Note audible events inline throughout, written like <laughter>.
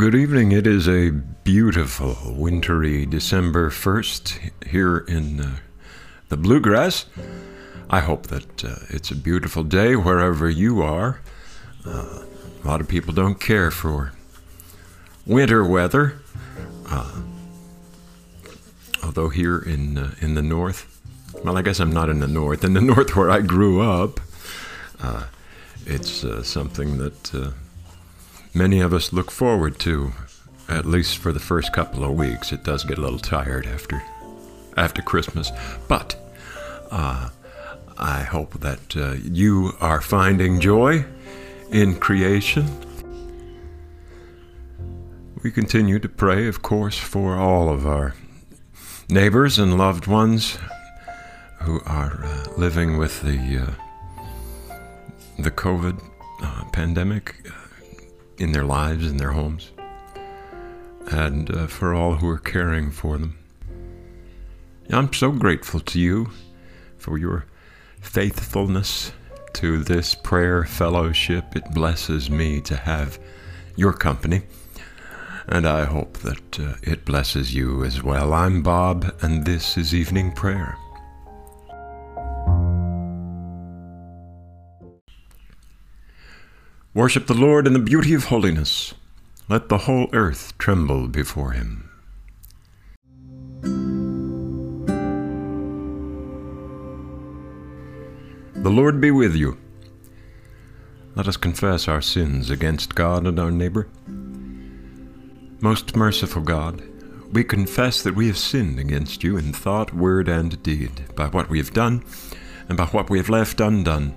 Good evening. It is a beautiful wintry December 1st here in uh, the bluegrass. I hope that uh, it's a beautiful day wherever you are. Uh, a lot of people don't care for winter weather. Uh, although here in uh, in the north, well, I guess I'm not in the north. In the <laughs> north where I grew up, uh, it's something that many of us look forward to, at least for the first couple of weeks. It does get a little tired after after Christmas, but uh, I hope that uh, you are finding joy in creation. We continue to pray, of course, for all of our neighbors and loved ones who are uh, living with the uh, the COVID uh, pandemic in their lives, in their homes, and uh, for all who are caring for them. I'm so grateful to you for your faithfulness to this prayer fellowship. It blesses me to have your company, and I hope that uh, it blesses you as well. I'm Bob, and this is Evening Prayer. Worship the Lord in the beauty of holiness. Let the whole earth tremble before him. The Lord be with you. Let us confess our sins against God and our neighbor. Most merciful God, we confess that we have sinned against you in thought, word, and deed, by what we have done and by what we have left undone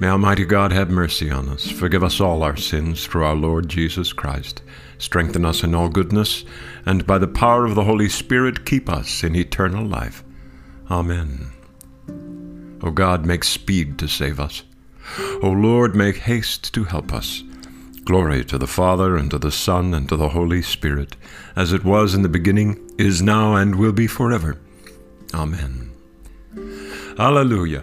May Almighty God have mercy on us, forgive us all our sins through our Lord Jesus Christ, strengthen us in all goodness, and by the power of the Holy Spirit keep us in eternal life. Amen. O God, make speed to save us. O Lord, make haste to help us. Glory to the Father, and to the Son, and to the Holy Spirit, as it was in the beginning, is now, and will be forever. Amen. Alleluia.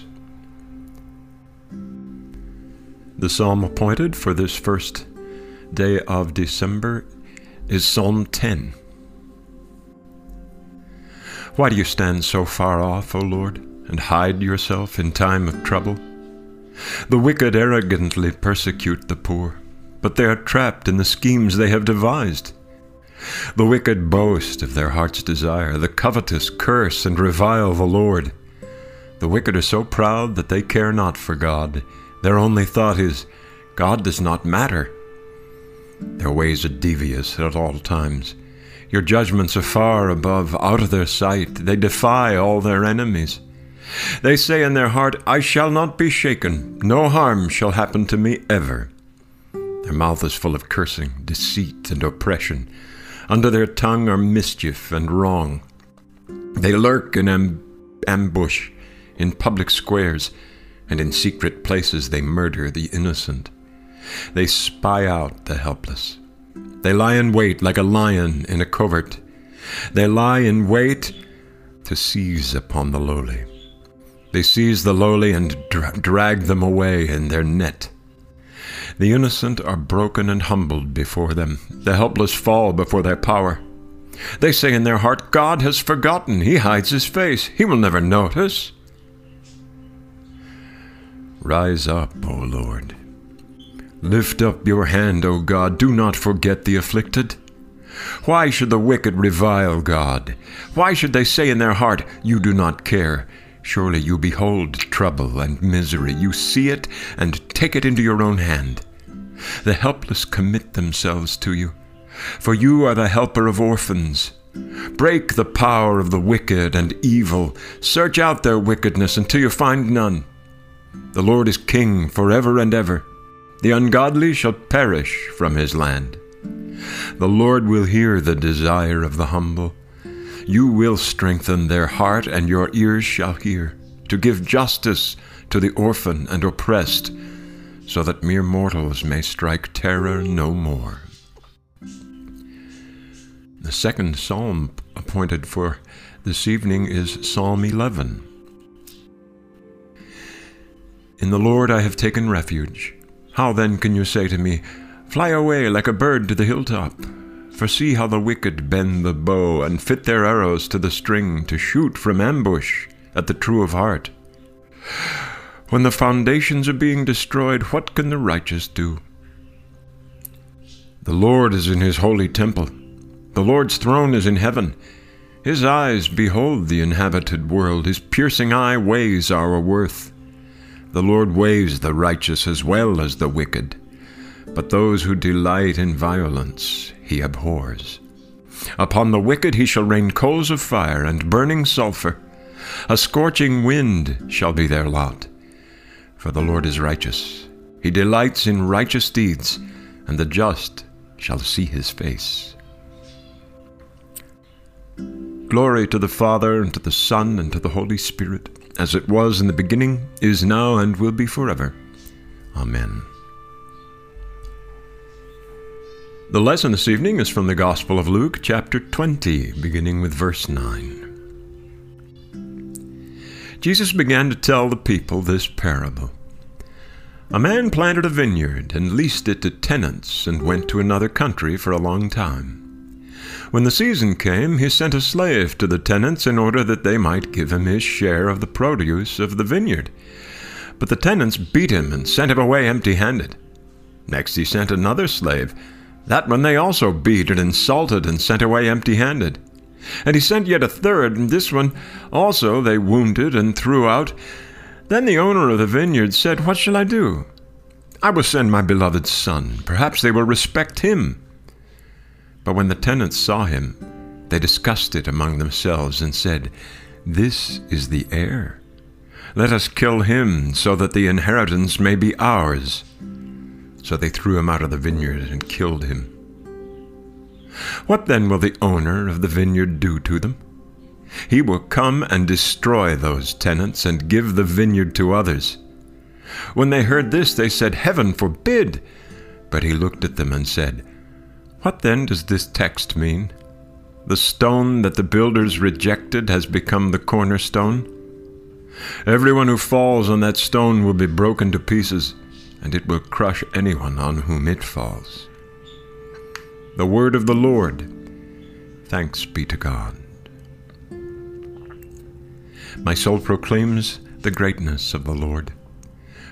The psalm appointed for this first day of December is Psalm 10. Why do you stand so far off, O Lord, and hide yourself in time of trouble? The wicked arrogantly persecute the poor, but they are trapped in the schemes they have devised. The wicked boast of their heart's desire, the covetous curse and revile the Lord. The wicked are so proud that they care not for God their only thought is, God does not matter. Their ways are devious at all times. Your judgments are far above, out of their sight. They defy all their enemies. They say in their heart, I shall not be shaken. No harm shall happen to me ever. Their mouth is full of cursing, deceit, and oppression. Under their tongue are mischief and wrong. They lurk in amb- ambush in public squares and in secret places they murder the innocent. They spy out the helpless. They lie in wait like a lion in a covert. They lie in wait to seize upon the lowly. They seize the lowly and dra- drag them away in their net. The innocent are broken and humbled before them. The helpless fall before their power. They say in their heart, God has forgotten. He hides his face. He will never notice. Rise up, O Lord. Lift up your hand, O God. Do not forget the afflicted. Why should the wicked revile God? Why should they say in their heart, You do not care? Surely you behold trouble and misery. You see it and take it into your own hand. The helpless commit themselves to you, for you are the helper of orphans. Break the power of the wicked and evil. Search out their wickedness until you find none. The Lord is king forever and ever. The ungodly shall perish from his land. The Lord will hear the desire of the humble. You will strengthen their heart, and your ears shall hear, to give justice to the orphan and oppressed, so that mere mortals may strike terror no more. The second psalm appointed for this evening is Psalm 11. In the Lord I have taken refuge. How then can you say to me, Fly away like a bird to the hilltop? For see how the wicked bend the bow and fit their arrows to the string to shoot from ambush at the true of heart. When the foundations are being destroyed, what can the righteous do? The Lord is in his holy temple. The Lord's throne is in heaven. His eyes behold the inhabited world. His piercing eye weighs our worth. The Lord weighs the righteous as well as the wicked, but those who delight in violence he abhors. Upon the wicked he shall rain coals of fire and burning sulphur. A scorching wind shall be their lot. For the Lord is righteous. He delights in righteous deeds, and the just shall see his face. Glory to the Father, and to the Son, and to the Holy Spirit, as it was in the beginning, is now, and will be forever. Amen. The lesson this evening is from the Gospel of Luke, chapter 20, beginning with verse 9. Jesus began to tell the people this parable. A man planted a vineyard and leased it to tenants and went to another country for a long time. When the season came, he sent a slave to the tenants in order that they might give him his share of the produce of the vineyard. But the tenants beat him and sent him away empty handed. Next he sent another slave. That one they also beat and insulted and sent away empty handed. And he sent yet a third, and this one also they wounded and threw out. Then the owner of the vineyard said, What shall I do? I will send my beloved son. Perhaps they will respect him. But when the tenants saw him, they discussed it among themselves and said, This is the heir. Let us kill him, so that the inheritance may be ours. So they threw him out of the vineyard and killed him. What then will the owner of the vineyard do to them? He will come and destroy those tenants and give the vineyard to others. When they heard this, they said, Heaven forbid! But he looked at them and said, what then does this text mean? The stone that the builders rejected has become the cornerstone? Everyone who falls on that stone will be broken to pieces, and it will crush anyone on whom it falls. The word of the Lord. Thanks be to God. My soul proclaims the greatness of the Lord.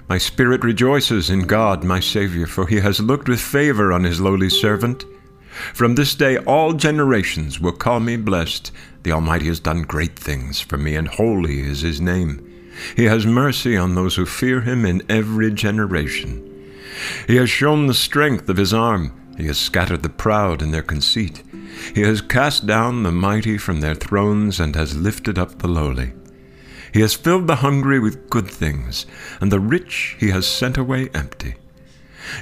My spirit rejoices in God, my Savior, for he has looked with favor on his lowly servant. From this day all generations will call me blessed. The Almighty has done great things for me, and holy is his name. He has mercy on those who fear him in every generation. He has shown the strength of his arm. He has scattered the proud in their conceit. He has cast down the mighty from their thrones and has lifted up the lowly. He has filled the hungry with good things, and the rich he has sent away empty.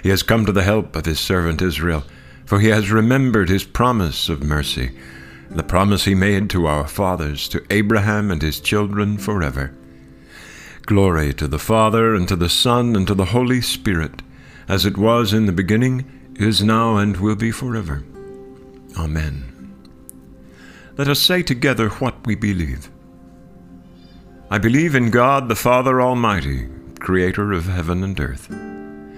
He has come to the help of his servant Israel for he has remembered his promise of mercy, the promise he made to our fathers, to Abraham and his children forever. Glory to the Father, and to the Son, and to the Holy Spirit, as it was in the beginning, is now, and will be forever. Amen. Let us say together what we believe. I believe in God the Father Almighty, creator of heaven and earth.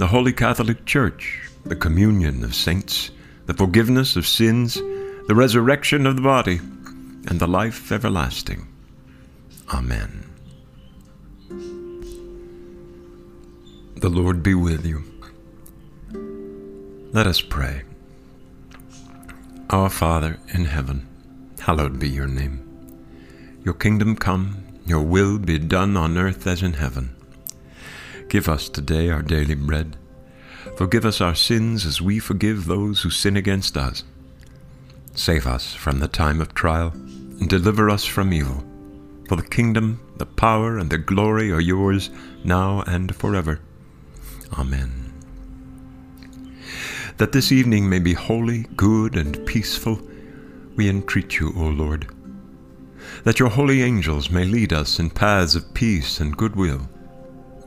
the Holy Catholic Church, the communion of saints, the forgiveness of sins, the resurrection of the body, and the life everlasting. Amen. The Lord be with you. Let us pray. Our Father in heaven, hallowed be your name. Your kingdom come, your will be done on earth as in heaven. Give us today our daily bread. Forgive us our sins as we forgive those who sin against us. Save us from the time of trial, and deliver us from evil. For the kingdom, the power, and the glory are yours, now and forever. Amen. That this evening may be holy, good, and peaceful, we entreat you, O Lord. That your holy angels may lead us in paths of peace and goodwill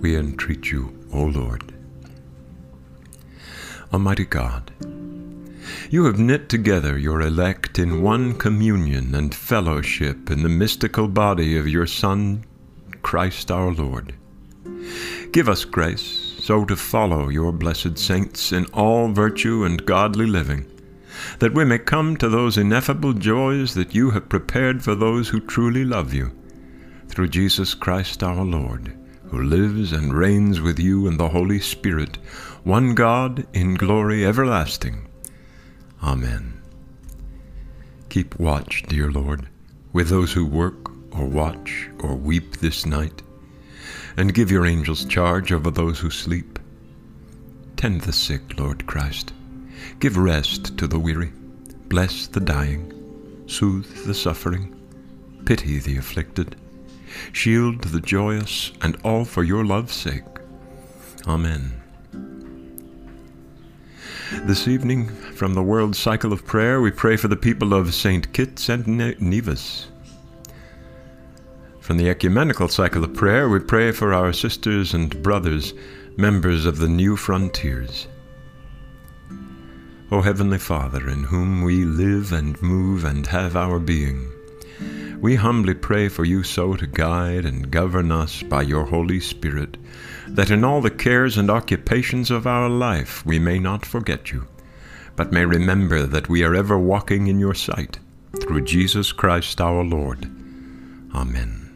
we entreat you, O Lord. Almighty God, you have knit together your elect in one communion and fellowship in the mystical body of your Son, Christ our Lord. Give us grace so to follow your blessed saints in all virtue and godly living, that we may come to those ineffable joys that you have prepared for those who truly love you, through Jesus Christ our Lord who lives and reigns with you in the Holy Spirit, one God, in glory everlasting. Amen. Keep watch, dear Lord, with those who work or watch or weep this night, and give your angels charge over those who sleep. Tend the sick, Lord Christ. Give rest to the weary. Bless the dying. Soothe the suffering. Pity the afflicted shield the joyous, and all for your love's sake. Amen. This evening, from the World Cycle of Prayer, we pray for the people of St. Kitts and Nevis. From the Ecumenical Cycle of Prayer, we pray for our sisters and brothers, members of the New Frontiers. O Heavenly Father, in whom we live and move and have our being, we humbly pray for you so to guide and govern us by your Holy Spirit, that in all the cares and occupations of our life we may not forget you, but may remember that we are ever walking in your sight, through Jesus Christ our Lord. Amen.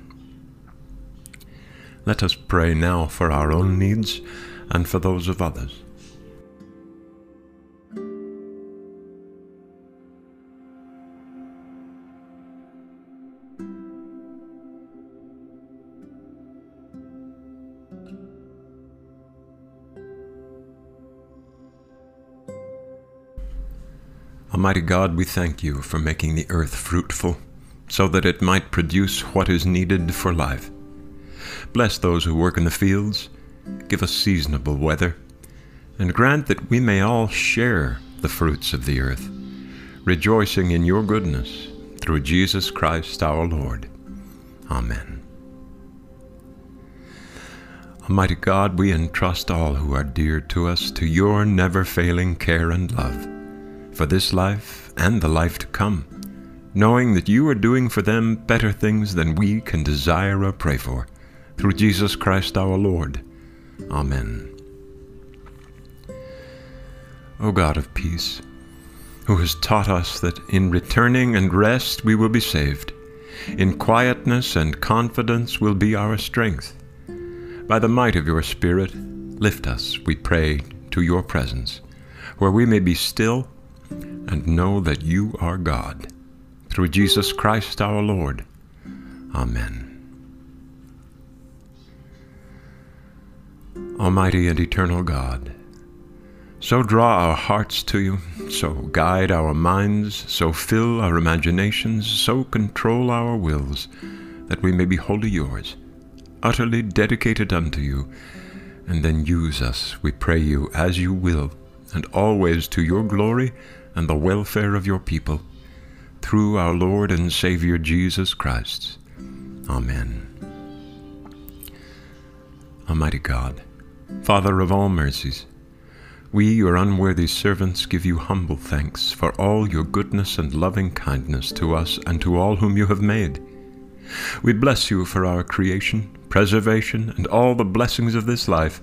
Let us pray now for our own needs and for those of others. Almighty God, we thank you for making the earth fruitful, so that it might produce what is needed for life. Bless those who work in the fields, give us seasonable weather, and grant that we may all share the fruits of the earth, rejoicing in your goodness through Jesus Christ our Lord. Amen. Almighty God, we entrust all who are dear to us to your never failing care and love for this life and the life to come, knowing that you are doing for them better things than we can desire or pray for, through Jesus Christ our Lord. Amen. O God of peace, who has taught us that in returning and rest we will be saved, in quietness and confidence will be our strength. By the might of your Spirit, lift us, we pray, to your presence, where we may be still and know that you are God. Through Jesus Christ our Lord. Amen. Almighty and eternal God, so draw our hearts to you, so guide our minds, so fill our imaginations, so control our wills, that we may be wholly yours, utterly dedicated unto you, and then use us, we pray you, as you will, and always to your glory and the welfare of your people, through our Lord and Savior Jesus Christ. Amen. Almighty God, Father of all mercies, we, your unworthy servants, give you humble thanks for all your goodness and loving kindness to us and to all whom you have made. We bless you for our creation, preservation, and all the blessings of this life,